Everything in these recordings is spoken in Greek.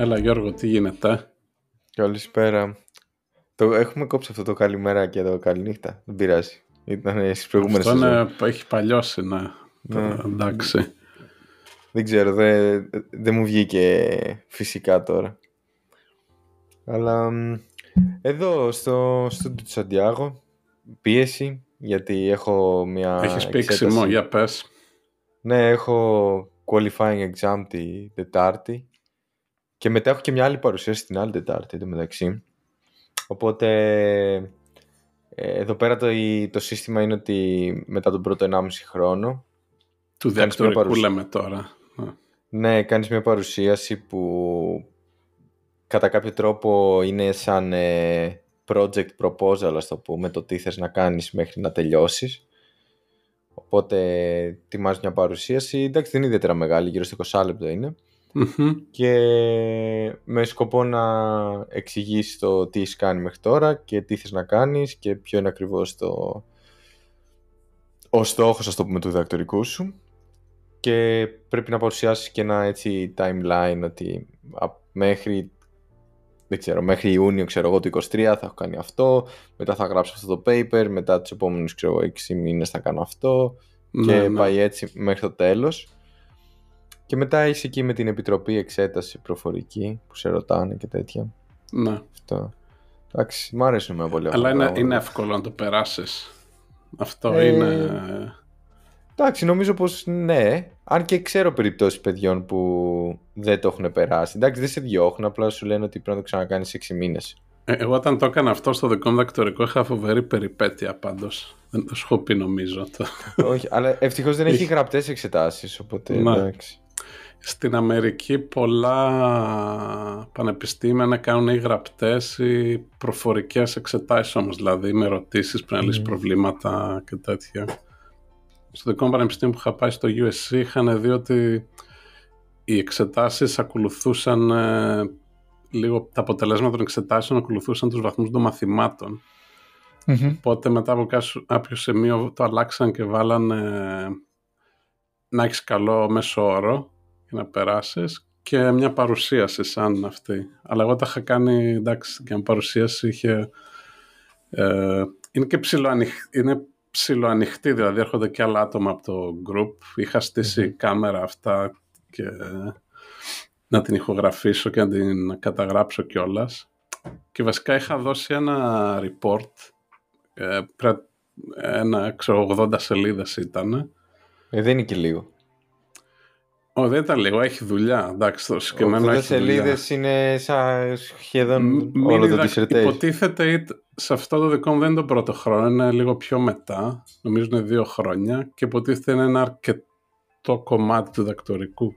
Έλα Γιώργο, τι γίνεται; Καλησπέρα. Το έχουμε κόψει αυτό το καλημέρα και το καληνύχτα. Δεν πειράζει. Ήταν στις προηγούμενες Αυτό είναι, έχει παλιώσει, ναι. Ναι. Το- εντάξει. Δεν ξέρω, δεν δεν μου βγήκε φυσικά τώρα. Αλλά μ, εδώ στο στο του Σαντιάγο πίεση γιατί έχω μια Έχεις εξέταση. πήξιμο, για πες. Ναι, έχω qualifying exam τη Τετάρτη και μετά έχω και μια άλλη παρουσίαση την άλλη Τετάρτη εν τω μεταξύ. Οπότε ε, εδώ πέρα το, η- το σύστημα είναι ότι μετά τον πρώτο 1,5 χρόνο Του Κάνεις μια διακτορικού παρουσία. λέμε τώρα. ναι, κάνεις μια παρουσίαση που κατά κάποιο τρόπο είναι σαν ε, project proposal ας το πούμε το τι θες να κάνεις μέχρι να τελειώσεις. Οπότε ετοιμάζεις μια παρουσίαση. Εντάξει δεν είναι ιδιαίτερα μεγάλη γύρω στο 20 λεπτό είναι. Μμμ. και με σκοπό να εξηγήσεις το τι έχεις κάνει μέχρι τώρα και τι θες να κάνεις και ποιο είναι ακριβώς το ο στόχος ας το πούμε του διδακτορικού σου. Και πρέπει να παρουσιάσεις και ένα έτσι timeline ότι α- μέχρι δεν ξέρω, μέχρι Ιούνιο ξέρω εγώ του 23 θα έχω κάνει αυτό μετά θα γράψω αυτό το paper μετά τους επόμενους ξέρω εγώ 6 μήνες θα κάνω αυτό και Ναι, ναι. πάει έτσι μέχρι το τέλος. Και μετά είσαι εκεί με την επιτροπή εξέταση προφορική που σε ρωτάνε και τέτοια. Ναι. Αυτό. Εντάξει, μου αρέσουν με πολύ αυτά Αλλά τα είναι, πράγματα. είναι εύκολο να το περάσεις. Αυτό Ε, είναι... Εντάξει, νομίζω πως ναι. Αν και ξέρω περιπτώσεις παιδιών που δεν το έχουν περάσει. Εντάξει, δεν σε διώχνουν, απλά σου λένε ότι πρέπει να το ξανακάνεις 6 μήνες. Ε, Εγώ όταν το έκανα αυτό στο δικό μου δακτορικό είχα φοβερή περιπέτεια πάντως. Δεν το σου έχω πει νομίζω. Το. Όχι, αλλά ευτυχώς δεν έχει γραπτές εξετάσεις, οπότε Ναι. εντάξει. Στην Αμερική πολλά πανεπιστήμια να κάνουν ή γραπτές ή προφορικές εξετάσεις όμως, δηλαδή με ερωτήσεις πριν να λύσεις Μμμ. προβλήματα και τέτοια. Στο δικό μου πανεπιστήμιο που είχα πάει στο USC είχαν δει ότι οι εξετάσεις ακολουθούσαν ε, λίγο τα αποτελέσματα των εξετάσεων ακολουθούσαν τους βαθμούς των μαθημάτων. Οπότε μετά από κάσου- κάποιο σημείο το αλλάξαν και βάλαν ε, να έχεις καλό μέσο όρο για να περάσεις και μια παρουσίαση σαν αυτή. Αλλά εγώ τα είχα κάνει, εντάξει, και μια παρουσίαση είχε... Ε, είναι και ψιλοανοιχ, είναι ψιλοανοιχτή, δηλαδή έρχονται και άλλα άτομα από το group. Είχα στήσει Μμμ. κάμερα αυτά και να την ηχογραφήσω και να την καταγράψω κιόλας. Και βασικά είχα δώσει ένα report ε, πρέ- ένα, ξέρω, 80 σελίδες ήταν. Ε, δεν είναι και λίγο. Ω, δεν ήταν λίγο, έχει δουλειά. Εντάξει, το συγκεκριμένο 80 έχει δουλειά. σελίδες είναι σαν σχεδόν Μ- μην όλο το διδακ- dissertation. Υποτίθεται είτε- σε αυτό το δικό μου δεν είναι το πρώτο χρόνο, είναι λίγο πιο μετά. Νομίζω είναι δύο χρόνια και υποτίθεται είναι ένα αρκετό κομμάτι του δακτορικού.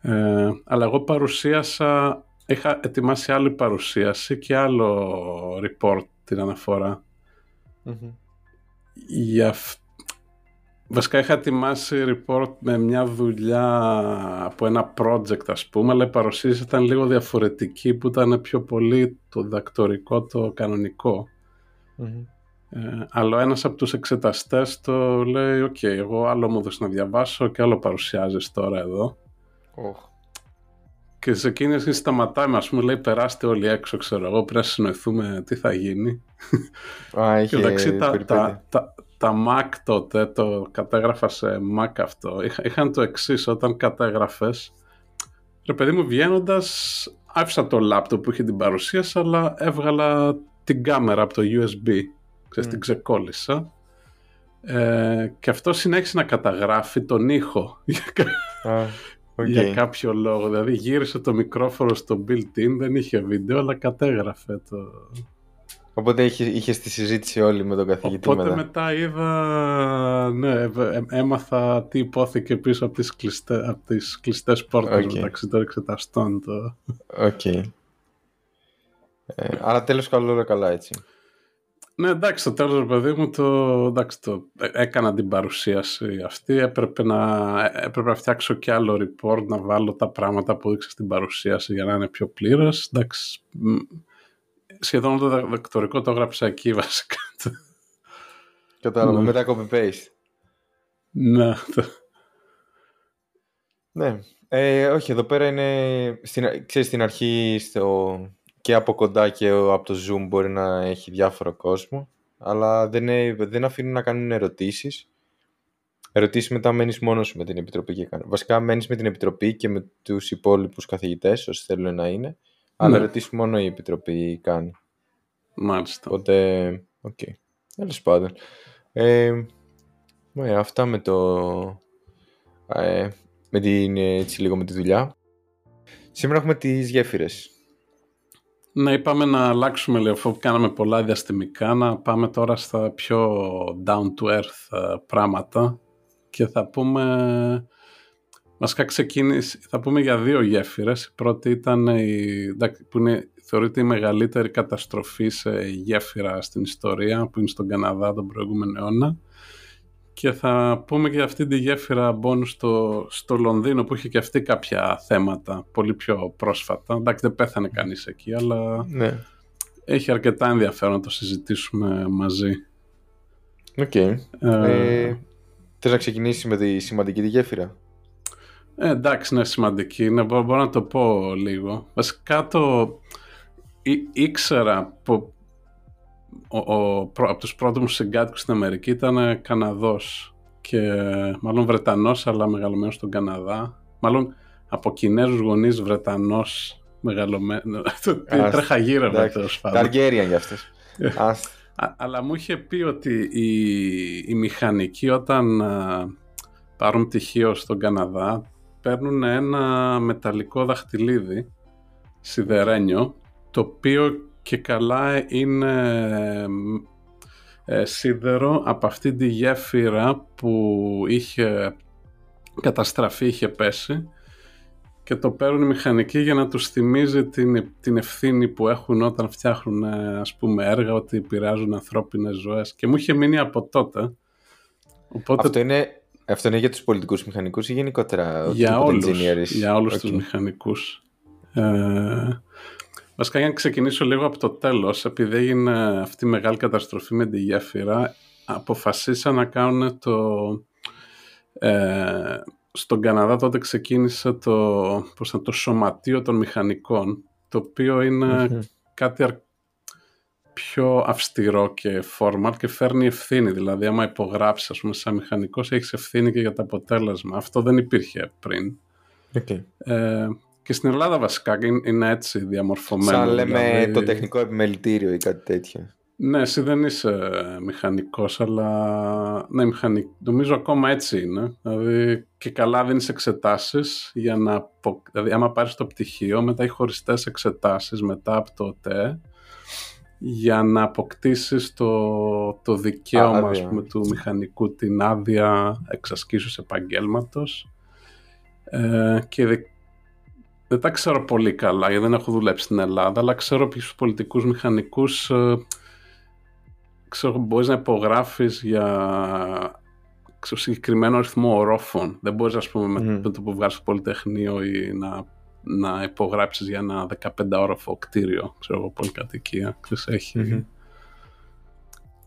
Ε, αλλά εγώ παρουσίασα, είχα ετοιμάσει άλλη παρουσίαση και άλλο report την αναφορά. Μμμ. Για αυ- Βασικά είχα ετοιμάσει report με μια δουλειά από ένα project ας πούμε, αλλά η παρουσίαση ήταν λίγο διαφορετική που ήταν πιο πολύ το διδακτορικό, το κανονικό. Μμμ. Ε, αλλά ένας από τους εξεταστές το λέει «ΟΚ, εγώ άλλο μου έδωσε να διαβάσω και άλλο παρουσιάζεις τώρα εδώ». Οχ. Και σε εκείνη αρχή σταματάει, ας πούμε, λέει «Περάστε όλοι έξω, ξέρω εγώ, πρέπει να συνοηθούμε τι θα γίνει». Α, Και είχε εντάξει, τα, περιπέτεια. τα, τα, τα Mac τότε, το κατέγραφα σε Mac αυτό, είχα, είχαν το εξής όταν κατέγραφες. Ρε παιδί μου, βγαίνοντας, άφησα το λάπτοπ που είχε την παρουσίαση, αλλά έβγαλα την κάμερα από το USB. Ξέρεις, Μμ. την ξεκόλλησα. Ε, και αυτό συνέχισε να καταγράφει τον ήχο για, κα- Α, οκ. για κάποιο λόγο. Δηλαδή γύρισε το μικρόφωνο στο built-in, δεν είχε βίντεο, αλλά κατέγραφε το, Οπότε είχε, είχες τη συζήτηση όλη με τον καθηγητή Οπότε μετά. μετά, είδα, ναι, ε, ε, έμαθα τι ειπώθηκε πίσω από τις, κλειστές, από τις κλειστές πόρτες Οκ. μεταξύ των εξεταστών. Το... Οκ. Ε, άρα τέλος καλό όλα καλά έτσι. Ναι, εντάξει, στο τέλος, παιδί μου, το, εντάξει, το, έκανα την παρουσίαση αυτή. Έπρεπε να, έπρεπε να φτιάξω και άλλο report, να βάλω τα πράγματα που έδειξα στην παρουσίαση για να είναι πιο πλήρες. Εντάξει, σχεδόν το δεκτορικό το έγραψα εκεί βασικά. Κατάλαβα, ναι. μετά copy-paste. Ναι. Ναι. Ε, όχι, εδώ πέρα είναι, στην, ξέρεις, στην αρχή στο, και από κοντά και από το Zoom μπορεί να έχει διάφορο κόσμο, αλλά δεν, δεν αφήνουν να κάνουν ερωτήσεις. Ερωτήσεις μετά μένεις μόνος σου με την Επιτροπή και κάνει. Βασικά μένεις με την Επιτροπή και με τους υπόλοιπους καθηγητές, όσοι θέλουν να είναι, αλλά ναι. ερωτήσεις μόνο η Επιτροπή κάνει. Μάλιστα. Οπότε, OK. Okay. Τέλος πάντων. Ε, αυτά με το... Ε, με την, έτσι λίγο με τη δουλειά. Σήμερα έχουμε τις γέφυρες. Ναι, είπαμε να αλλάξουμε λίγο, αφού κάναμε πολλά διαστημικά, να πάμε τώρα στα πιο down-to-earth ε, πράγματα και θα πούμε... Βασικά ξεκίνησε, θα πούμε για δύο γέφυρες. Η πρώτη ήταν η, που είναι, θεωρείται η μεγαλύτερη καταστροφή σε γέφυρα στην ιστορία, που είναι στον Καναδά τον προηγούμενο αιώνα και θα πούμε και για αυτή τη γέφυρα μπόνου στο, στο Λονδίνο που είχε και αυτή κάποια θέματα πολύ πιο πρόσφατα. Εντάξει δεν πέθανε κανείς εκεί αλλά ναι. έχει αρκετά ενδιαφέρον να το συζητήσουμε μαζί. OK. Okay. Ε, ε, θες να ξεκινήσεις με τη σημαντική τη γέφυρα; Ε, εντάξει, είναι σημαντική. Ναι, μπορώ, να το πω λίγο. Βασικά το ή, ήξερα που ο, ο, από τους πρώτους μου συγκάτοικους στην Αμερική ήταν Καναδός και μάλλον Βρετανός αλλά μεγαλωμένος στον Καναδά. Μάλλον από Κινέζους γονείς Βρετανός μεγαλωμένος. Τρέχα γύρω με το Ταργέριαν για αυτές. αλλά μου είχε πει ότι οι, μηχανικοί όταν πάρουν πτυχίο στον Καναδά παίρνουν ένα μεταλλικό δαχτυλίδι σιδερένιο το οποίο και καλά είναι ε, σίδερο από αυτή τη γέφυρα που είχε καταστραφεί, είχε πέσει και το παίρνουν οι μηχανικοί για να τους θυμίζει την, την ευθύνη που έχουν όταν φτιάχνουν ας πούμε έργα ότι επηρεάζουν ανθρώπινες ζωές. Και μου είχε μείνει από τότε Οπότε... Αυτό, είναι, αυτό είναι για τους πολιτικούς μηχανικούς ή γενικότερα για όλους, για όλους τους μηχανικούς. Ε, Βασικά για να ξεκινήσω λίγο από το τέλος, επειδή έγινε αυτή η μεγάλη καταστροφή με τη γέφυρα, αποφασίσαν να κάνουν το... Ε, στον Καναδά τότε ξεκίνησε το, πώς το σωματείο των μηχανικών, το οποίο κάτι πιο αυστηρό και formal και φέρνει ευθύνη. Δηλαδή, άμα υπογράψεις, ας πούμε, σαν μηχανικός, έχεις ευθύνη και για το αποτέλεσμα. Αυτό δεν υπήρχε πριν. Okay. Ε, και στην Ελλάδα βασικά είναι έτσι διαμορφωμένο. Σαν λέμε δηλαδή... το τεχνικό επιμελητήριο ή κάτι τέτοιο. Ναι, εσύ δεν είσαι μηχανικός, αλλά ναι, μηχανικ... νομίζω ακόμα έτσι είναι. Δηλαδή και καλά δίνεις εξετάσεις για να... Δηλαδή άμα πάρεις το πτυχίο, μετά έχει χωριστές εξετάσεις μετά από το ΤΕ για να αποκτήσεις το, το δικαίωμα ας πούμε, του μηχανικού την άδεια εξασκήσεως επαγγέλματος ε, και δεν τα ξέρω πολύ καλά γιατί δεν έχω δουλέψει στην Ελλάδα, αλλά ξέρω ποιους πολιτικούς μηχανικούς ε, ξέρω, μπορείς να υπογράφεις για ξέρω, συγκεκριμένο αριθμό ορόφων. Δεν μπορείς, ας πούμε, mm. με το που βγάζεις στο Πολυτεχνείο ή να, να υπογράψεις για ένα 15 όροφο κτίριο, ξέρω εγώ, πολυκατοικία. Ξέρεις, έχει... Mm-hmm.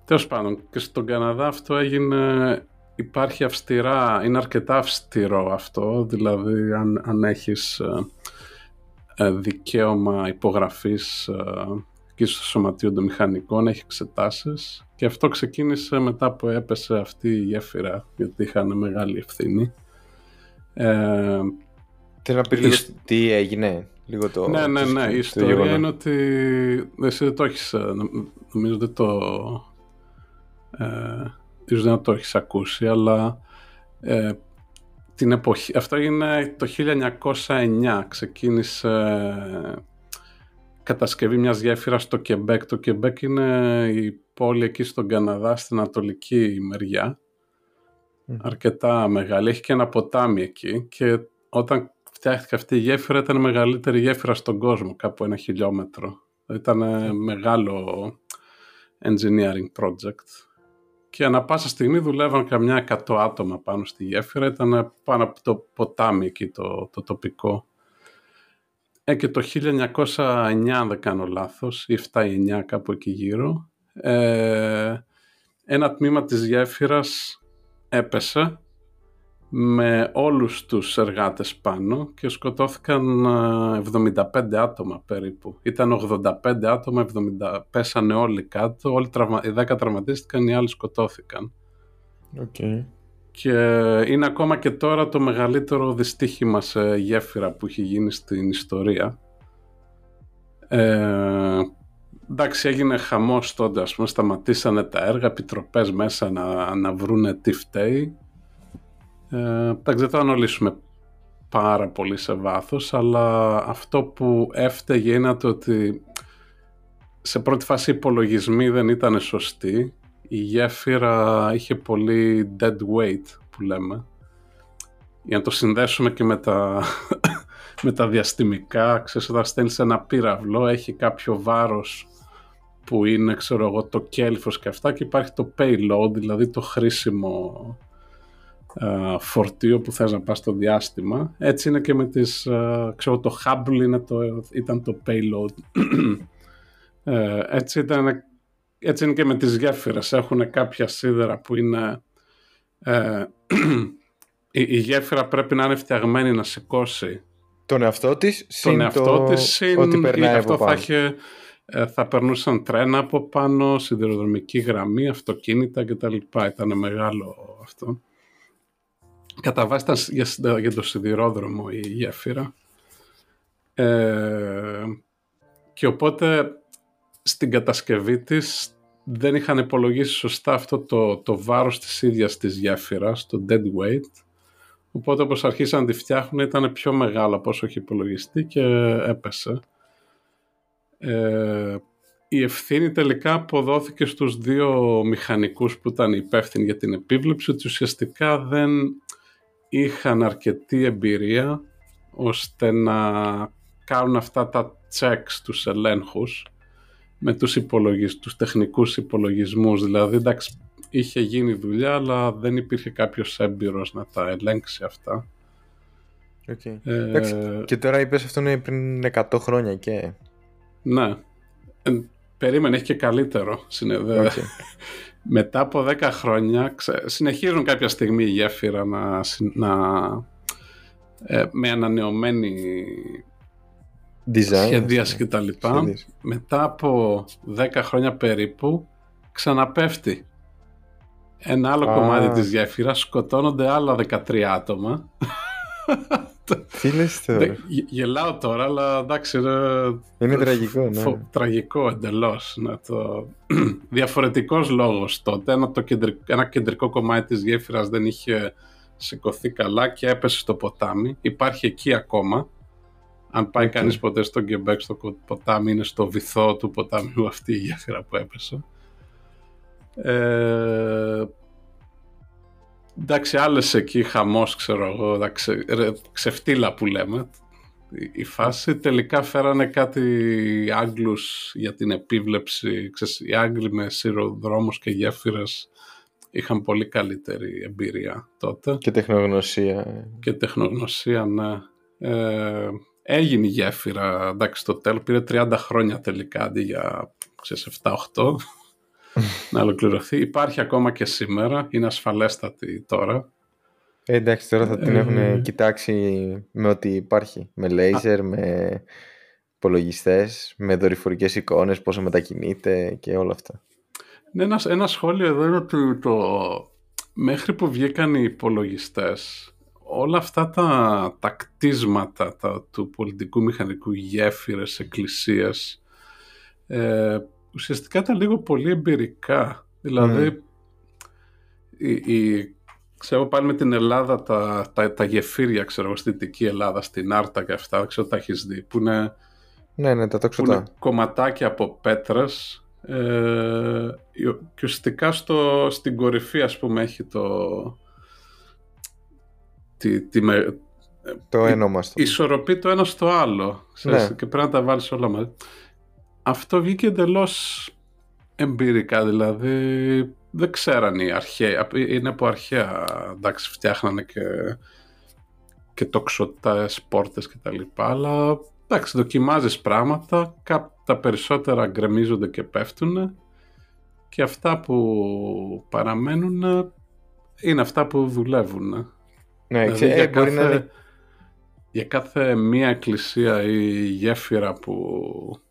Τέλος πάντων, και στον Καναδά αυτό έγινε υπάρχει αυστηρά, είναι αρκετά αυστηρό αυτό, δηλαδή αν, αν έχεις ε, ε, δικαίωμα υπογραφής ε, και στο Σωματείο των Μηχανικών, έχει εξετάσεις και αυτό ξεκίνησε μετά που έπεσε αυτή η γέφυρα γιατί είχαν μεγάλη ευθύνη. Ε, Θέλω να πει λίγο τι έγινε. Λίγο το, ναι, ναι, ναι. Η ιστορία είναι ότι εσύ δεν το έχεις, ε, νομίζω δεν το ε, δεν το έχεις ακούσει, αλλά ε, την εποχή, αυτό είναι το 1909, ξεκίνησε κατασκευή μιας γέφυρας στο Κεμπέκ. Το Κεμπέκ είναι η πόλη εκεί στον Καναδά, στην ανατολική μεριά, αρκετά μεγάλη. Έχει και ένα ποτάμι εκεί και όταν φτιάχτηκε αυτή η γέφυρα ήταν η μεγαλύτερη γέφυρα στον κόσμο, κάπου ένα χιλιόμετρο. Ήταν μεγάλο engineering project και ανα πάσα στιγμή δουλεύαν καμιά 100 άτομα πάνω στη γέφυρα, ήταν πάνω από το ποτάμι εκεί το, το τοπικό. Ε, και το 1909, αν δεν κάνω λάθος, ή 7 ή 9 κάπου εκεί γύρω, ε, ένα τμήμα της γέφυρας έπεσε με όλους τους εργάτες πάνω και σκοτώθηκαν 75 ε, άτομα περίπου. Ήταν 85 άτομα, 70, πέσανε όλοι κάτω, όλοι τραυμα, οι 10 τραυματίστηκαν, οι άλλοι σκοτώθηκαν. Okay. Και είναι ακόμα και τώρα το μεγαλύτερο δυστύχημα σε γέφυρα που έχει γίνει στην ιστορία. Ε, εντάξει, έγινε χαμός τότε, ας πούμε, σταματήσανε τα έργα, επιτροπές μέσα να, να βρούνε τι φταίει ε, δεν το αναλύσουμε πάρα πολύ σε βάθος, αλλά αυτό που έφταιγε είναι το ότι σε πρώτη φάση οι υπολογισμοί δεν ήταν σωστοί. Η γέφυρα είχε πολύ dead weight που λέμε. Για να το συνδέσουμε και με τα, με τα διαστημικά, ξέρεις όταν στέλνεις ένα πύραυλο έχει κάποιο βάρος που είναι ξέρω εγώ το κέλφος και αυτά και υπάρχει το payload, δηλαδή το χρήσιμο ε, φορτίο που θες να πας στο διάστημα. Έτσι είναι και με τις, ε, ξέρω το Hubble είναι το, ήταν το payload. Ε, έτσι, ήταν, έτσι είναι και με τις γέφυρες. Έχουν κάποια σίδερα που είναι... η, η γέφυρα πρέπει να είναι φτιαγμένη να σηκώσει τον εαυτό της, τον εαυτό το... της, συν ότι περνάει αυτό θα, είχε, θα περνούσαν τρένα από πάνω, σιδηροδρομική γραμμή, αυτοκίνητα κτλ. Ήταν μεγάλο αυτό. Κατά βάση ήταν για, το σιδηρόδρομο η γέφυρα. Ε, και οπότε στην κατασκευή της δεν είχαν υπολογίσει σωστά αυτό το, το βάρος της ίδιας της γέφυρας, το dead weight. Οπότε όπως αρχίσαν να τη φτιάχνουν ήταν πιο μεγάλο από όσο είχε υπολογιστεί και έπεσε. Ε, η ευθύνη τελικά αποδόθηκε στους δύο μηχανικούς που ήταν υπεύθυνοι για την επίβλεψη ότι ουσιαστικά δεν είχαν αρκετή εμπειρία ώστε να κάνουν αυτά τα checks, τους ελέγχους με τους, υπολογισ... τους τεχνικούς υπολογισμούς. Δηλαδή, εντάξει, είχε γίνει δουλειά, αλλά δεν υπήρχε κάποιος έμπειρος να τα ελέγξει αυτά. Okay. Ε... Και τώρα είπες αυτό είναι πριν 100 χρόνια και... Ναι. Ε, περίμενε, έχει και καλύτερο. Okay. μετά από 10 χρόνια συνεχίζουν κάποια στιγμή η γέφυρα να, να ε, με ανανεωμένη Design, σχεδίαση και τα λοιπά. Μετά από 10 χρόνια περίπου ξαναπέφτει ένα άλλο κομμάτι της γέφυρας, σκοτώνονται άλλα 13 άτομα τι λες τώρα. Γελάω τώρα, αλλά εντάξει. Είναι τραγικό, ναι. Τραγικό εντελώς. Ναι, το... Διαφορετικός λόγος τότε. Ένα, το κεντρικό, ένα κεντρικό κομμάτι της γέφυρας δεν είχε σηκωθεί καλά και έπεσε στο ποτάμι. Υπάρχει εκεί ακόμα. Αν πάει okay. κανείς ποτέ στο Γκεμπέκ, στο ποτάμι, είναι στο βυθό του ποταμιού αυτή η γέφυρα που έπεσε. Ε, εντάξει, άλλες εκεί χαμός, ξέρω εγώ, ξεφτύλα που λέμε. Η φάση τελικά φέρανε κάτι Άγγλους για την επίβλεψη. Ξέρεις, οι Άγγλοι με σειροδρόμους και γέφυρες είχαν πολύ καλύτερη εμπειρία τότε. Και τεχνογνωσία. Και τεχνογνωσία, ναι. Ε, έγινε η γέφυρα, εντάξει, το τέλος πήρε 30 χρόνια τελικά αντί για 7-8 να ολοκληρωθεί. Υπάρχει ακόμα και σήμερα, είναι ασφαλέστατη τώρα. Ε, εντάξει, τώρα θα την ε, έχουν κοιτάξει με ό,τι υπάρχει. Με λέιζερ, με υπολογιστές, με δορυφορικές εικόνες, πόσο μετακινείται και όλα αυτά. Ναι, ένας, ένα σχόλιο εδώ είναι ότι το, μέχρι που βγήκαν οι υπολογιστές, όλα αυτά τα, τα κτίσματα τα, του πολιτικού μηχανικού γέφυρες, εκκλησίες, ε, ουσιαστικά ήταν λίγο πολύ εμπειρικά. Δηλαδή, η, η, ξέρω πάλι με την Ελλάδα τα, τα, τα γεφύρια, ξέρω, στη Δυτική Ελλάδα, στην Άρτα και αυτά, ξέρω τα έχεις δει, που είναι, ναι, ναι, τα που είναι κομματάκια από πέτρες ε, και ουσιαστικά στο, στην κορυφή, ας πούμε, έχει το... Τη, τη, το ένομα στο. Ισορροπεί το ένα στο άλλο. Ξέρεις, ναι. Και πρέπει να τα βάλεις όλα μαζί αυτό βγήκε εντελώς εμπειρικά δηλαδή δεν ξέραν οι αρχαίοι. Είναι από αρχαία, εντάξει, φτιάχνανε και, και τοξωτές πόρτες και τα λοιπά, αλλά εντάξει, δοκιμάζεις πράγματα, τα περισσότερα γκρεμίζονται και πέφτουν και αυτά που παραμένουν είναι αυτά που δουλεύουν. Ναι, δηλαδή, ε, για, κάθε, να... για κάθε μία εκκλησία ή γέφυρα που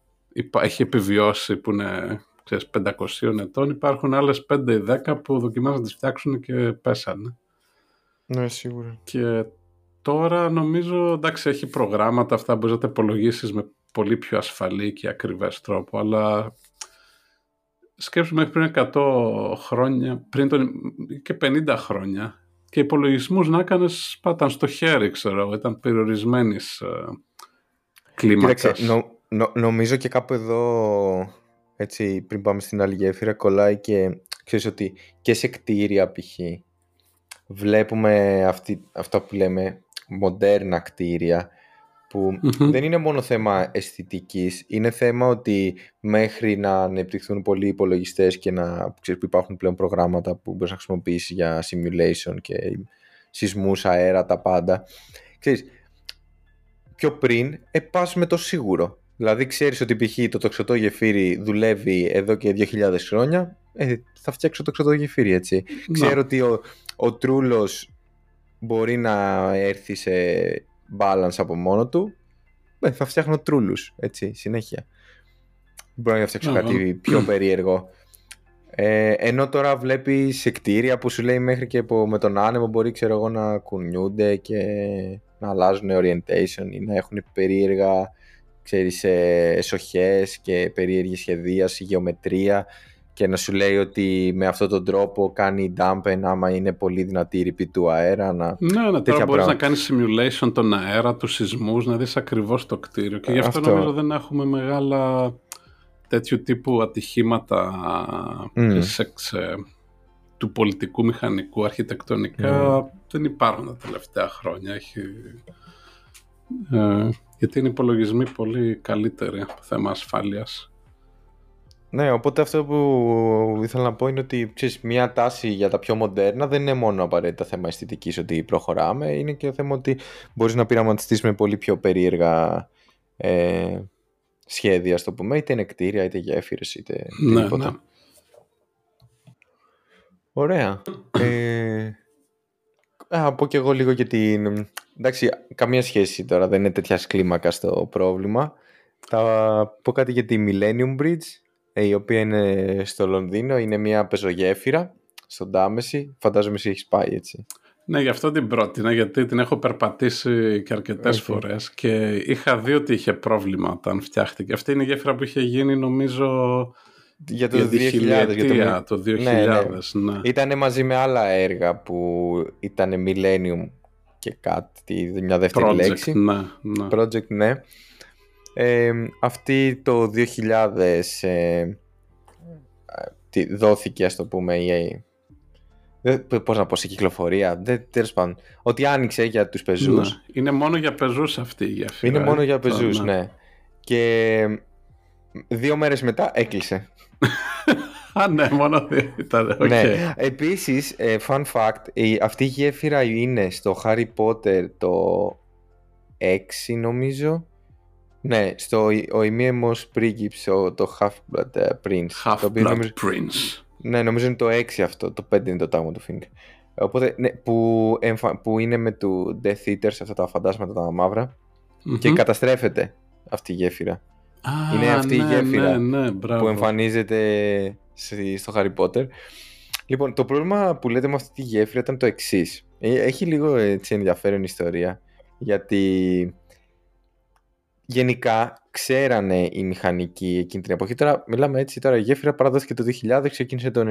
έχει επιβιώσει που είναι ξέρεις, 500 ετών υπάρχουν άλλες 5 ή 10 που δοκιμάζουν να τις φτιάξουν και πέσανε. Ναι, σίγουρα. Και τώρα νομίζω, εντάξει, έχει προγράμματα αυτά που μπορείς να τα υπολογίσεις με πολύ πιο ασφαλή και ακριβές τρόπο, αλλά σκέψου μέχρι πριν 100 χρόνια, πριν τον, και 50 χρόνια και υπολογισμούς να έκανες πάταν στο χέρι, ξέρω, ήταν περιορισμένης ε, κλίμακας. Νο, νομίζω και κάπου εδώ, έτσι, πριν πάμε στην άλλη γέφυρα, κολλάει και ξέρεις ότι και σε κτίρια π.χ. βλέπουμε αυτή, αυτά που λέμε μοντέρνα κτίρια που δεν είναι μόνο θέμα αισθητικής, είναι θέμα ότι μέχρι να ανεπτυχθούν πολλοί υπολογιστές και να ξέρεις, που υπάρχουν πλέον προγράμματα που μπορείς να χρησιμοποιήσεις για simulation και σεισμούς, αέρα, τα πάντα. Ξέρεις, πιο πριν, ε, πας με το σίγουρο. Δηλαδή ξέρεις ότι π.χ. το τοξωτό γεφύρι δουλεύει εδώ και 2.000 χρόνια, ε, θα φτιάξω το τοξωτό γεφύρι, έτσι. Ξέρω ότι ο, ο Τρούλος μπορεί να έρθει σε balance από μόνο του, ε, θα φτιάχνω τρούλους, έτσι, συνέχεια. Μπορώ να φτιάξω κάτι πιο περίεργο. Ε, ενώ τώρα βλέπεις σε κτίρια που σου λέει μέχρι και που με τον άνεμο μπορεί ξέρω εγώ, να κουνιούνται και να αλλάζουν orientation ή να έχουν περίεργα ξέρεις, ε, εσοχές και περίεργη σχεδίαση, γεωμετρία και να σου λέει ότι με αυτόν τον τρόπο κάνει dampen άμα είναι πολύ δυνατή η ρηπή του αέρα. Να... Ναι, ναι, τώρα μπορείς να κάνεις simulation τον αέρα, τους σεισμούς, να δεις ακριβώς το κτίριο και γι' αυτό, αυτό. νομίζω δεν έχουμε μεγάλα τέτοιου τύπου ατυχήματα mm. σε, του πολιτικού μηχανικού αρχιτεκτονικά mm. δεν υπάρχουν τα τελευταία χρόνια. Έχει, ε, γιατί είναι υπολογισμοί πολύ καλύτεροι από θέμα ασφάλειας. Ναι, οπότε αυτό που ήθελα να πω είναι ότι ξέρεις, μια τάση για τα πιο μοντέρνα δεν είναι μόνο απαραίτητα θέμα αισθητικής ότι προχωράμε, είναι και θέμα ότι μπορείς να πειραματιστείς με πολύ πιο περίεργα ε, σχέδια, στο πούμε, είτε είναι κτίρια, είτε γέφυρες, είτε ναι, τίποτα. Ναι. Ωραία. Ε, α, πω και εγώ λίγο για την... Εντάξει, καμία σχέση τώρα, δεν είναι τέτοια κλίμακα στο πρόβλημα. Θα πω κάτι για τη Millennium Bridge ε, η οποία είναι στο Λονδίνο, είναι μια πεζογέφυρα στον Τάμεση. Φαντάζομαι εσύ έχεις πάει έτσι. Ναι, γι' αυτό την πρότεινα, γιατί την έχω περπατήσει και αρκετές okay. φορές και είχα δει ότι είχε πρόβλημα όταν φτιάχτηκε. Αυτή είναι η γέφυρα που είχε γίνει, νομίζω. Για το 2000. Για το, 2000, ναι, ναι. ναι. Ήταν μαζί με άλλα έργα που ήταν Millennium και κάτι, μια δεύτερη Project, λέξη. Ναι, ναι. Project, ναι αυτή το 2000 ε, δόθηκε ας το πούμε η, πώς να πω σε κυκλοφορία τέλος πάντων ότι άνοιξε για τους πεζούς ναι. είναι μόνο για πεζούς αυτή η γέφυρα είναι μόνο για πεζούς ναι. ναι. και δύο μέρες μετά έκλεισε Α, ναι, μόνο δύο ήταν. Okay. Ναι. Επίσης, ε, fun fact, αυτή η γέφυρα είναι στο Harry Potter το 6 νομίζω ναι, στο ο ημίαιμος πρίγκιψ, το Half-Blood ε, Prince. Half-Blood νομίζω... Prince. Ναι, νομίζω είναι το 6 αυτό, το 5 είναι το τάγμα του Fink. Οπότε, ναι, που, εμφα... που είναι με του Death Eaters, αυτά τα φαντάσματα τα μαυρα mm-hmm. και καταστρέφεται αυτή η γέφυρα. Ah, είναι αυτή ναι, η γέφυρα ναι, ναι, που εμφανίζεται στο Harry Potter. Λοιπόν, το πρόβλημα που λέτε με αυτή τη γέφυρα ήταν το εξής. Ε, έχει λίγο έτσι ενδιαφέρον ιστορία. Γιατί γενικά ξέρανε οι μηχανικοί εκείνη την εποχή. Τώρα μιλάμε έτσι, τώρα η γέφυρα παραδόθηκε το 2000, ξεκίνησε το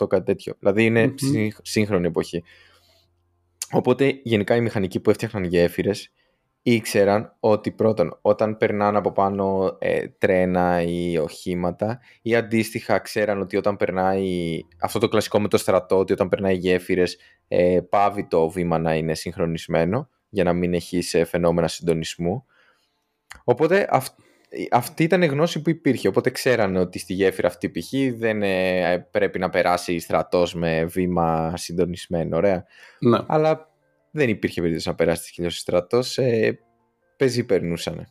96-98, κάτι τέτοιο. Δηλαδή είναι mm-hmm. σύγχρονη εποχή. Οπότε γενικά οι μηχανικοί που έφτιαχναν γέφυρες ήξεραν ότι πρώτον όταν περνάνε από πάνω ε, τρένα ή οχήματα ή αντίστοιχα ξέραν ότι όταν περνάει αυτό το κλασικό με το στρατό ότι όταν περνάει γέφυρες ε, πάβει το βήμα να είναι συγχρονισμένο για να μην έχει φαινόμενα συντονισμού Οπότε αυτή ήταν η γνώση που υπήρχε. Οπότε ξέρανε ότι στη γέφυρα αυτή π.χ. δεν ε, πρέπει να περάσει στρατός με βήμα συντονισμένο. Ωραία. Ναι. Αλλά δεν υπήρχε περίπτωση να περάσει τη χιλιόση στρατός. Ε, παίζει περνούσανε.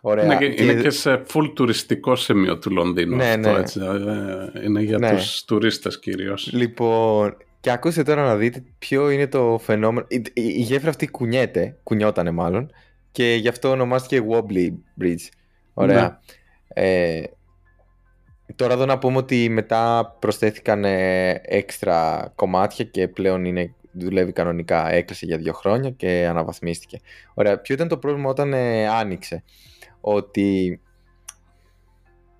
Ωραία. Είναι, και, είναι και σε full τουριστικό σημείο του Λονδίνου Ναι, αυτό, ναι. έτσι. ε, Είναι για Ναι. τους τουρίστες κυρίως. Λοιπόν, και ακούστε τώρα να δείτε ποιο είναι το φαινόμενο. Η, η, η γέφυρα αυτή κουνιέται, κουνιότανε μάλλον, και γι' αυτό ονομάστηκε Wobbly Bridge. Ωραία. Ε, τώρα εδώ να πούμε ότι μετά προσθέθηκαν ε, έξτρα κομμάτια και πλέον είναι, δουλεύει κανονικά. Έκλεισε για δύο χρόνια και αναβαθμίστηκε. Ωραία. Ποιο ήταν το πρόβλημα όταν ε, άνοιξε; Ότι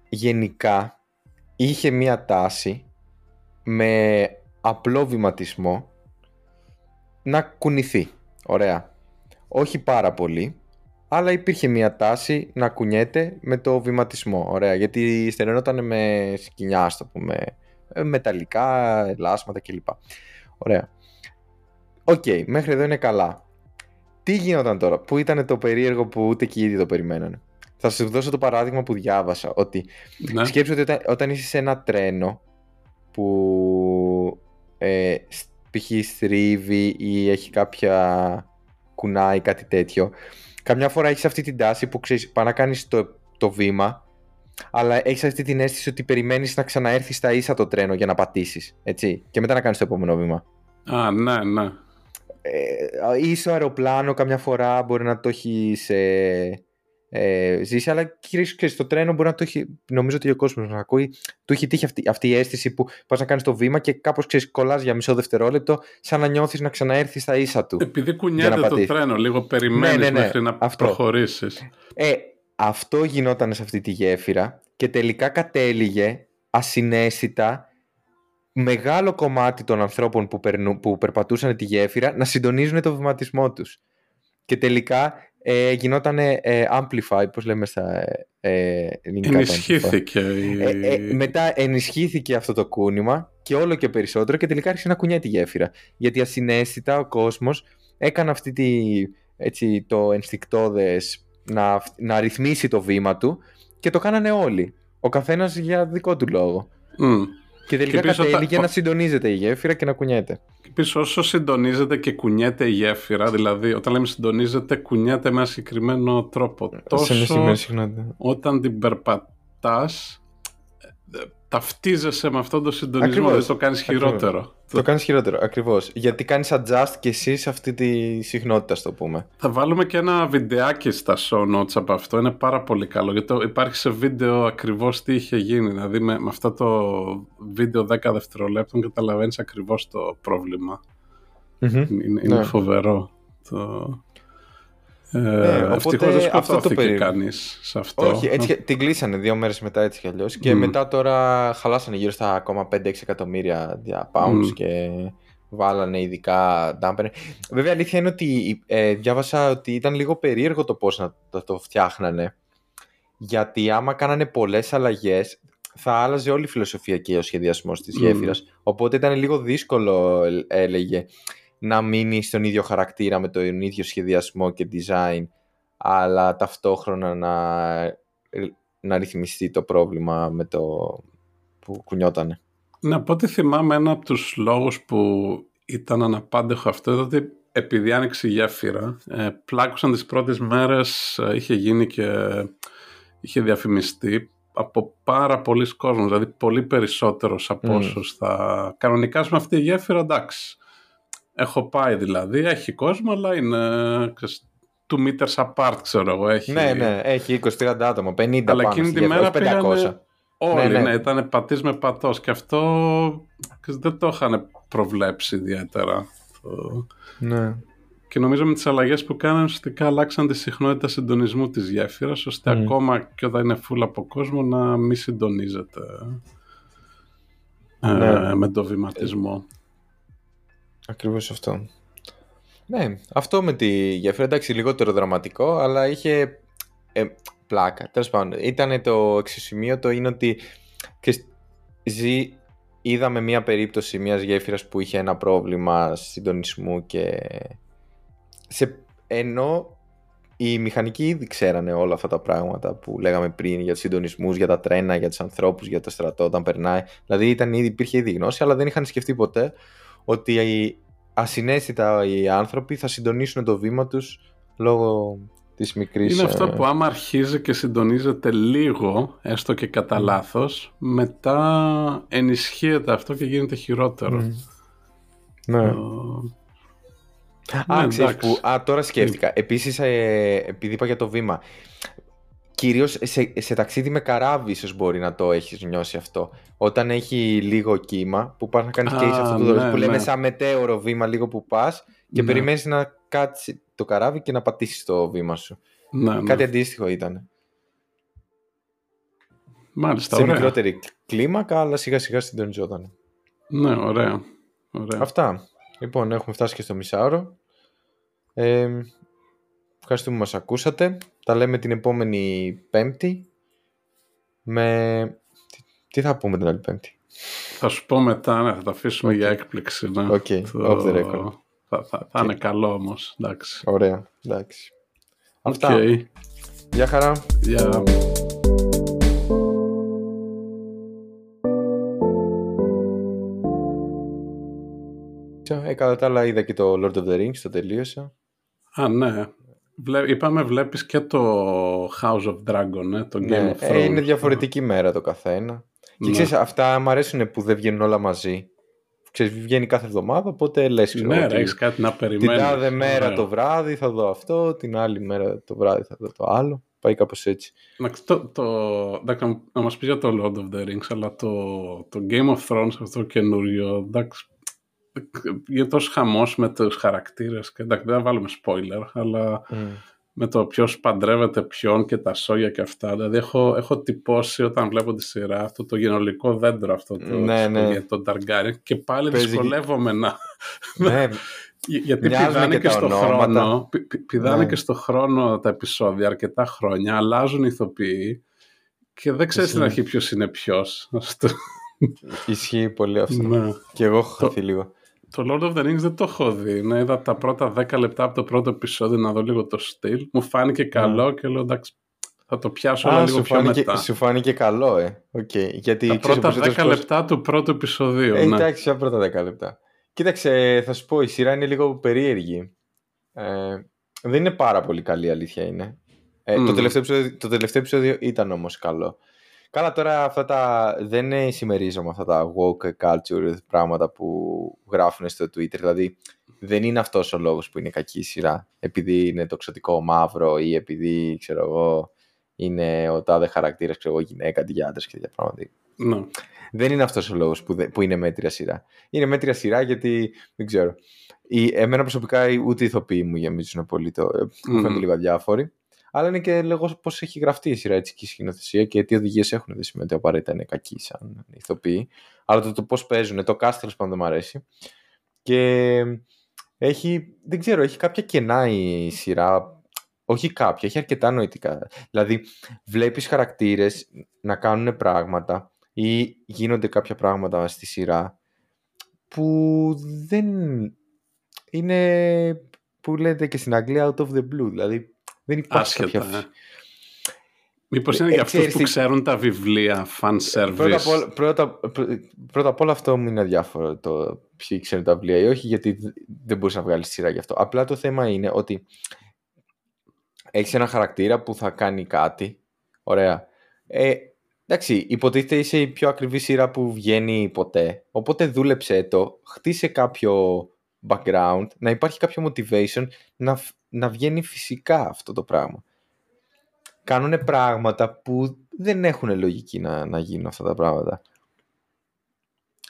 γενικά είχε μία τάση με απλό βηματισμό να κουνηθεί. Ωραία. Όχι πάρα πολύ, αλλά υπήρχε μια τάση να κουνιέται με το βηματισμό. Ωραία. Γιατί στερεωνόταν με σκοινιάς, ας το πούμε, ε, μεταλλικά, ελάσματα κλπ. Ωραία. Οκ, μέχρι εδώ είναι καλά. Τι γινόταν τώρα, που ήταν το περίεργο που ούτε και οι ίδιοι το περιμένανε; Θα σου δώσω το παράδειγμα που διάβασα, ότι Ναι. Σκέψου ότι όταν, όταν είσαι σε ένα τρένο που ε, σ- π.χ. στρίβει ή έχει κάποια κουνά ή κάτι τέτοιο, καμιά φορά έχεις αυτή την τάση που ξέρεις, πάει να κάνεις το, το βήμα, αλλά έχεις αυτή την αίσθηση ότι περιμένεις να ξαναέρθεις στα ίσα το τρένο για να πατήσεις, έτσι, και μετά να κάνεις το επόμενο βήμα. Α, ναι, ναι. Ε, ή στο αεροπλάνο καμιά φορά μπορεί να το έχει ε, ε, ζήσει, αλλά κυρίως και στο τρένο μπορεί να το έχει, νομίζω ότι ο κόσμος να ακούει, του έχει τύχει αυτή, αυτή η αίσθηση που πας να κάνεις το βήμα και κάπως ξέρεις κολλάς για μισό δευτερόλεπτο σαν να νιώθεις να ξαναέρθει στα ίσα του. Επειδή Για κουνιέται να το πατήσεις. τρένο, λίγο περιμένεις Ναι, ναι, ναι. μέχρι να Αυτό. προχωρήσεις. Ε, αυτό γινόταν σε αυτή τη γέφυρα και τελικά κατέληγε ασυναίσθητα μεγάλο κομμάτι των ανθρώπων που, περνού, που περπατούσαν τη γέφυρα να συντονίζουν το βηματισμό τους. Και τελικά ε, γινόταν ε, amplify, πώς λέμε στα ε, ε, ελληνικά. το amplify. Ενισχύθηκε. η- Ε, ε, μετά ενισχύθηκε αυτό το κούνημα και όλο και περισσότερο και τελικά άρχισε να κουνιάει τη γέφυρα. Γιατί ασυναίσθητα ο κόσμος έκανε αυτή τη, έτσι, το ενστικτόδες να, να ρυθμίσει το βήμα του και το κάνανε όλοι. Ο καθένας για δικό του λόγο. Μμ. Και τελικά επίσης όταν- κατέληγε να συντονίζεται η γέφυρα και να κουνιέται. Και επίσης όσο συντονίζεται και κουνιέται η γέφυρα, δηλαδή όταν λέμε συντονίζεται, κουνιέται με ένα συγκεκριμένο τρόπο. Τόσο συχνότητα. όταν την περπατάς, ε, ταυτίζεσαι με αυτόν τον συντονισμό, Ακριβώς. δεν το κάνεις Ακριβώς. χειρότερο. Το κάνεις χειρότερο, ακριβώς. Γιατί κάνεις adjust και εσύ σε αυτή τη συχνότητα, στο πούμε. Θα βάλουμε και ένα βιντεάκι στα show notes από αυτό. Είναι πάρα πολύ καλό. Γιατί το- υπάρχει σε βίντεο ακριβώς τι είχε γίνει. Δηλαδή με, με αυτό το βίντεο 10 δευτερολέπτων καταλαβαίνεις ακριβώς το πρόβλημα. Μμμ. Είναι, είναι Ναι. φοβερό. Το... Ε, οπότε ευτυχώς δεν αυτό το σκοτώθηκε περίμενα. κανείς σε αυτό. Όχι, έτσι, και- την κλείσανε δύο μέρες μετά έτσι κι αλλιώς και Μμ. μετά τώρα χαλάσανε γύρω στα ακόμα 5-6 εκατομμύρια δια- pounds Μμ. και βάλανε ειδικά damper. Βέβαια αλήθεια είναι ότι ε, διάβασα ότι ήταν λίγο περίεργο το πώς να το, το φτιάχνανε γιατί άμα κάνανε πολλές αλλαγές θα άλλαζε όλη η φιλοσοφία και ο σχεδιασμός της Μμ. γέφυρας οπότε ήταν λίγο δύσκολο ε, έλεγε να μείνει στον ίδιο χαρακτήρα με τον ίδιο σχεδιασμό και design αλλά ταυτόχρονα να, να ρυθμιστεί το πρόβλημα με το που κουνιότανε. Ναι, από ό,τι θυμάμαι, ένα από τους λόγους που ήταν αναπάντεχο αυτό ήταν ότι επειδή άνοιξε η γέφυρα, ε, πλάκουσαν τις πρώτες μέρες, ε, είχε γίνει και είχε διαφημιστεί από πάρα πολλοί κόσμος, δηλαδή πολύ περισσότερος από Μμ. όσους θα... Κανονικά, με αυτή η γέφυρα, εντάξει. Έχω πάει δηλαδή, έχει κόσμο, αλλά είναι ξέρεις, two meters apart, ξέρω εγώ. Έχει... Ναι, ναι, έχει 20-30 άτομα, 50 Αλλά πάνω εκείνη στη τη γέφυρα, μέρα όχι 500. πήγανε Όλοι, Ναι, ναι, ναι. ήταν πατής με πατός και αυτό ξέρεις, δεν το είχαν προβλέψει ιδιαίτερα. Το- Ναι. Και νομίζω με τις αλλαγές που κάνανε ουσιαστικά αλλάξαν τη συχνότητα συντονισμού της γέφυρας ώστε Μμ. ακόμα και όταν είναι full από κόσμο να μην συντονίζεται ε, Ναι. με το βηματισμό. Ακριβώς αυτό. Ναι, αυτό με τη γέφυρα, εντάξει, λιγότερο δραματικό, αλλά είχε ε, πλάκα. Τέλος πάντων, ήταν το εξισημείωτο είναι ότι ξέρεις, ζει, είδαμε μία περίπτωση μιας γέφυρας που είχε ένα πρόβλημα συντονισμού και σε, ενώ οι μηχανικοί ήδη ξέρανε όλα αυτά τα πράγματα που λέγαμε πριν για τους συντονισμούς, για τα τρένα, για τους ανθρώπους, για το στρατό όταν περνάει. Δηλαδή ήταν ήδη, υπήρχε ήδη γνώση, αλλά δεν είχαν σκεφτεί ποτέ ότι οι ασυναίσθητα οι άνθρωποι θα συντονίσουν το βήμα τους λόγω της μικρής... Είναι αυτό ε, που άμα αρχίζει και συντονίζεται λίγο, έστω και κατά λάθος, μετά ενισχύεται αυτό και γίνεται χειρότερο. Ναι. Ε, Α, ναι, ξέρεις εντάξει. που, α, τώρα σκέφτηκα. Επίσης, ε, επειδή είπα για το βήμα, κυρίως σε, σε ταξίδι με καράβι ίσως μπορεί να το έχεις νιώσει αυτό. Όταν έχει λίγο κύμα, που πας να κάνεις και Α, είσαι αυτό το ναι, που λέμε ναι. σαν μετέωρο βήμα λίγο που πας και Ναι. περιμένεις να κάτσει το καράβι και να πατήσεις το βήμα σου. ναι, ναι. Κάτι αντίστοιχο ήταν. Μάλιστα, σε ωραία. μικρότερη κλίμακα, αλλά σιγά σιγά συντονιζόταν. Ναι, ωραία. ωραία. Αυτά. Λοιπόν, έχουμε φτάσει και στο μισάωρο. Ε, ευχαριστούμε που μας ακούσατε. Τα λέμε την επόμενη Πέμπτη. Με... Τι, τι θα πούμε την άλλη Πέμπτη; Θα σου πω μετά, ναι, θα τα αφήσουμε για έκπληξη. Ναι. OK, off the record. Θα, θα, θα είναι καλό όμως, εντάξει. Ωραία, εντάξει. Αυτά. Οκ. Γεια χαρά. Γεια. Ε, κατά τα άλλα είδα και το Lord of the Rings, το τελείωσα. Α, ναι. Βλέ... Είπαμε βλέπεις και το House of Dragon, ε, το Game Ναι, of Thrones. ε, είναι διαφορετική μέρα το καθένα. Και Ναι. ξέρεις, αυτά μου αρέσουν που δεν βγαίνουν όλα μαζί. Ξέρεις, βγαίνει κάθε εβδομάδα, οπότε λες, ξέρω, Ναι, ότι ρε, έχεις κάτι να την περιμένεις. τάδε μέρα Ωραίο. το βράδυ θα δω αυτό, την άλλη μέρα το βράδυ θα δω το άλλο. Πάει κάπως έτσι. Εντάξει, το, το, εντάξει, να μας πεις για το Lord of the Rings, αλλά το, το Game of Thrones αυτό το καινούριο, εντάξει, για τόσο χαμός με τους χαρακτήρες, και, εντάξει, δεν θα βάλουμε spoiler, αλλά με το ποιος παντρεύεται ποιον και τα σόγια και αυτά. Δηλαδή έχω, έχω τυπώσει όταν βλέπω τη σειρά αυτό το γενολικό δέντρο αυτό το, Ναι, ναι. για τον Targaryen και πάλι Παίζει- δυσκολεύομαι να... ναι, Γιατί Μοιάζουν πηδάνε και και, τα στο ονόματα. χρόνο, πη- πη- πηδάνε Ναι. και στο χρόνο τα επεισόδια αρκετά χρόνια, αλλάζουν ηθοποιοί και δεν ξέρεις στην Ισχύει. αρχή ποιος είναι ποιος. Αυτό. ισχύει πολύ αυτό. ναι. Και εγώ έχω χαθεί λίγο. Το Lord of the Rings δεν το έχω δει. Ναι, είδα τα πρώτα 10 λεπτά από το πρώτο επεισόδιο να δω λίγο το στυλ. Μου φάνηκε καλό και λέω εντάξει, θα το πιάσω αλλά Ναι. Α, λίγο σου πιο φάνηκε, μετά. σου φάνηκε καλό, ε. Οκ. Γιατί Τα ξέρεις, πρώτα ο 10 περισσότερος κόσμος- λεπτά του πρώτου επεισοδίου. Ε, ναι. εντάξει, για πρώτα 10 λεπτά. Κοίταξε, θα σου πω, η σειρά είναι λίγο περίεργη. Ε, δεν είναι πάρα πολύ καλή, η αλήθεια είναι. Ε, το, Μμμ. τελευταίο επεισόδιο, το τελευταίο επεισόδιο ήταν όμως καλό. Καλά, τώρα αυτά τα, δεν ε, συμμερίζομαι αυτά τα woke culture πράγματα που γράφουν στο Twitter. Δηλαδή, δεν είναι αυτός ο λόγος που είναι κακή η σειρά. Επειδή είναι το ξωτικό μαύρο ή επειδή, ξέρω εγώ, είναι ο τάδε χαρακτήρας, ξέρω εγώ, γυναίκα, αντί για άντρας και τέτοια πράγματα. Ναι. Δεν είναι αυτός ο λόγος που, δε- που είναι μέτρια σειρά. Είναι μέτρια σειρά γιατί, δεν ξέρω, η, εμένα προσωπικά οι- ούτε οι ηθοποιοί μου γεμίζουν πολύ το... ε, Μου Μμμ. φαίνονται λίγο αδιάφοροι. Αλλά είναι και λίγο πώ έχει γραφτεί η σειρά έτσι και η σκηνοθεσία και τι οδηγίες έχουν. Δεν σημαίνει ότι απαραίτητα είναι κακοί σαν ηθοποιοί. Αλλά το, το πώς παίζουν, το cast τέλος πάντων δεν μου αρέσει. Και έχει, δεν ξέρω, έχει κάποια κενά η σειρά. Όχι κάποια, έχει αρκετά νοητικά. Δηλαδή, βλέπεις χαρακτήρες να κάνουν πράγματα ή γίνονται κάποια πράγματα στη σειρά που δεν είναι που λέτε και στην Αγγλία out of the blue. Δηλαδή δεν υπάρχει Άσχετα. κάποια... Ε. Μήπως είναι Ε, για αυτούς ξέρεις που τι- ξέρουν τα βιβλία, fan service. Πρώτα απ, όλα, πρώτα, πρω- πρώτα απ' όλα αυτό μου είναι αδιάφορο το ποιοι ξέρουν τα βιβλία ή όχι γιατί δ- δεν μπορείς να βγάλεις σειρά γι' αυτό. Απλά το θέμα είναι ότι έχεις ένα χαρακτήρα που θα κάνει κάτι. Ωραία. Ε, εντάξει, υποτίθεται είσαι η πιο ακριβή σειρά που βγαίνει ποτέ. Οπότε δούλεψε το, χτίσε κάποιο background, να υπάρχει κάποιο motivation, να, φ- να βγαίνει φυσικά αυτό το πράγμα. Κάνουν πράγματα που δεν έχουν λογική να, να γίνουν αυτά τα πράγματα.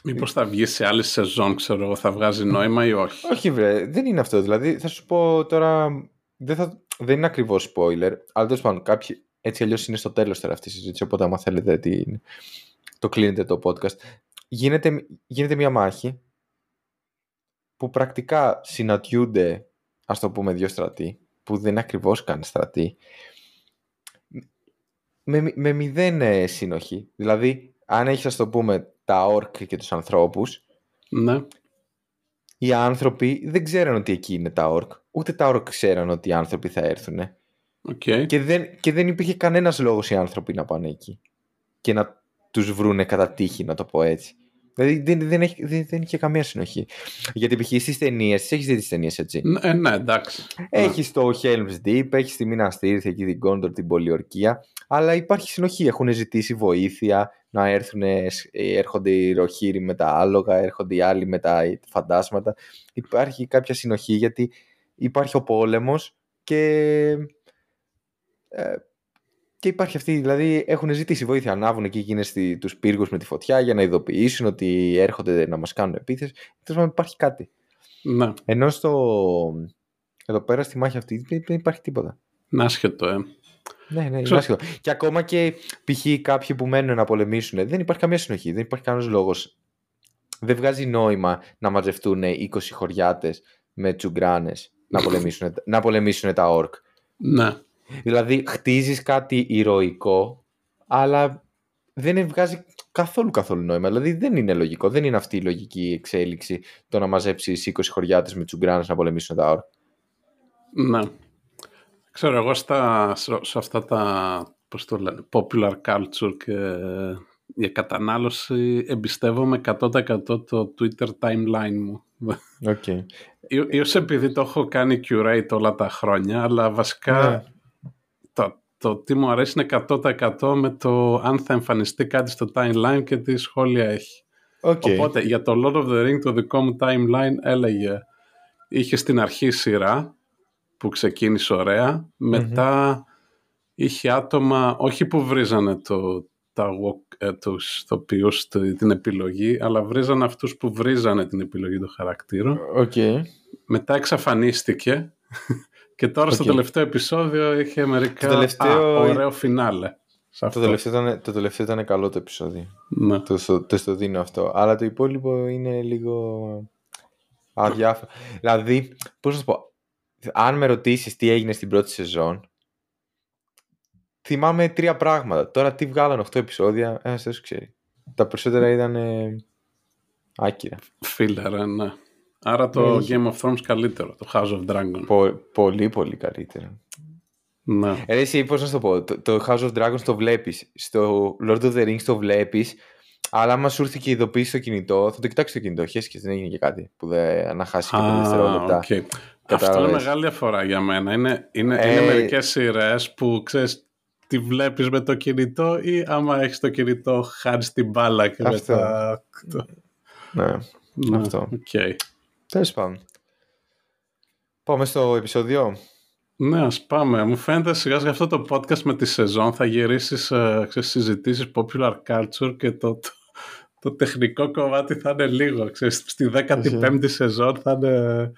Μήπως θα βγει σε άλλη σεζόν, ξέρω εγώ, θα βγάζει νόημα ή όχι; Όχι βρε, δεν είναι αυτό. Δηλαδή θα σου πω τώρα, δεν, θα, δεν είναι ακριβώς spoiler, αλλά τέλος πάντων κάποιοι, έτσι αλλιώς είναι στο τέλος τώρα αυτή η συζήτηση, οπότε άμα θέλετε την, το κλείνετε το podcast. Γίνεται, γίνεται μια μάχη που πρακτικά συναντιούνται, ας το πούμε, δύο στρατοί, που δεν είναι ακριβώς καν στρατοί, με, με μηδέν ε, συνοχή. Δηλαδή, αν έχεις, ας το πούμε, τα όρκ και τους ανθρώπους, Ναι. οι άνθρωποι δεν ξέραν ότι εκεί είναι τα ορκ. Ούτε τα ορκ ξέραν ότι οι άνθρωποι θα έρθουν. Okay. Και, δεν, και δεν υπήρχε κανένας λόγος οι άνθρωποι να πάνε εκεί και να τους βρούνε κατά τύχη, να το πω έτσι. Δηλαδή δεν, δεν, έχει, δεν, δεν είχε καμία συνοχή. Γιατί π.χ. στις ταινίες, τις έχεις δει τις ταινίες έτσι; Ναι, ναι εντάξει. Έχεις το Helm's Deep, έχεις τη Μίνα Στήρθ, εκεί την Κόντορ, την Πολιορκία. Αλλά υπάρχει συνοχή. Έχουν ζητήσει βοήθεια να έρθουν, έρχονται οι ροχήροι με τα άλογα, έρχονται οι άλλοι με τα φαντάσματα. Υπάρχει κάποια συνοχή γιατί υπάρχει ο πόλεμος και ε, και υπάρχει αυτή, δηλαδή έχουν ζητήσει βοήθεια. Ανάβουν εκεί εκείνες τους πύργους με τη φωτιά για να ειδοποιήσουν ότι έρχονται να μας κάνουν επίθεση. Τέλος πάντων, υπάρχει κάτι. Ναι. Ενώ στο. Εδώ πέρα στη μάχη αυτή δεν υπάρχει τίποτα. Να άσχετο, ε. Ναι, ναι, είναι άσχετο. Και ακόμα και π.χ. κάποιοι που μένουν να πολεμήσουν, δεν υπάρχει καμία συνοχή. Δεν υπάρχει κανένας λόγος. Δεν βγάζει νόημα να μαζευτούν 20 χωριάτες με τσουγκράνες να πολεμήσουν, να πολεμήσουν τα όρκ. Ναι. Δηλαδή χτίζεις κάτι ηρωικό, αλλά δεν βγάζει καθόλου καθόλου νόημα. Δηλαδή δεν είναι λογικό. Δεν είναι αυτή η λογική εξέλιξη το να μαζέψεις 20 χωριάτες με τσουγκράνες να πολεμήσουν τα ώρα. Ναι. Ξέρω εγώ στα, σε αυτά τα πώς το λένε, popular culture και για κατανάλωση εμπιστεύομαι 100% το Twitter timeline μου. Okay. Ίσως επειδή το έχω κάνει curate όλα τα χρόνια, αλλά βασικά ναι το, το τι μου αρέσει είναι 100% με το αν θα εμφανιστεί κάτι στο timeline και τι σχόλια έχει. Okay. Οπότε για το Lord of the Ring το δικό μου timeline έλεγε είχε στην αρχή σειρά που ξεκίνησε μετά είχε άτομα όχι που βρίζανε το, τα, ε, τους την επιλογή αλλά βρίζανε αυτούς που βρίζανε την επιλογή των χαρακτήρων okay. μετά εξαφανίστηκε και τώρα στο τελευταίο επεισόδιο είχε μερικά το τελευταίο... Α, ωραίο φινάλε. Το τελευταίο, ήταν, το τελευταίο ήταν καλό το επεισόδιο. Ναι. Το, το, το, δίνω αυτό. Αλλά το υπόλοιπο είναι λίγο αδιάφορο. δηλαδή, πώς να σου πω, αν με ρωτήσεις τι έγινε στην πρώτη σεζόν, θυμάμαι τρία πράγματα. Τώρα τι βγάλαν 8 επεισόδια, ένας δεν ξέρει. Τα περισσότερα ήταν άκυρα. Φίλερα, ναι. Άρα το ναι, Game of Thrones καλύτερο, το House of Dragons. Πο, πολύ πολύ καλύτερο. Ναι. Ε, εσύ πώς να σου το πω, το, το, House of Dragons το βλέπεις, στο Lord of the Rings το βλέπεις, αλλά άμα σου έρθει και ειδοποίηση στο κινητό, θα το κοιτάξεις το κινητό. Χέσαι δεν έγινε και κάτι που δεν να χάσει και πέντε δευτερόλεπτα. Okay. Αυτό είναι μεγάλη διαφορά για μένα. Είναι, είναι, ε... είναι μερικές σειρές που ξέρεις τι βλέπεις με το κινητό ή άμα έχεις το κινητό χάρη την μπάλα και αυτό. μετά. Ναι, ναι, αυτό. Okay. Τέλος πάντων. Πάμε στο επεισόδιο. Ναι, ας πάμε. Μου φαίνεται σιγά σιγά αυτό το podcast με τη σεζόν θα γυρίσεις ε, συζητήσεις popular culture και το, το, τεχνικό κομμάτι θα είναι λίγο. Ξέρεις, στη 15η σεζόν θα είναι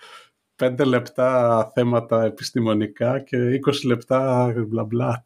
5 λεπτά θέματα επιστημονικά και 20 λεπτά μπλα μπλα.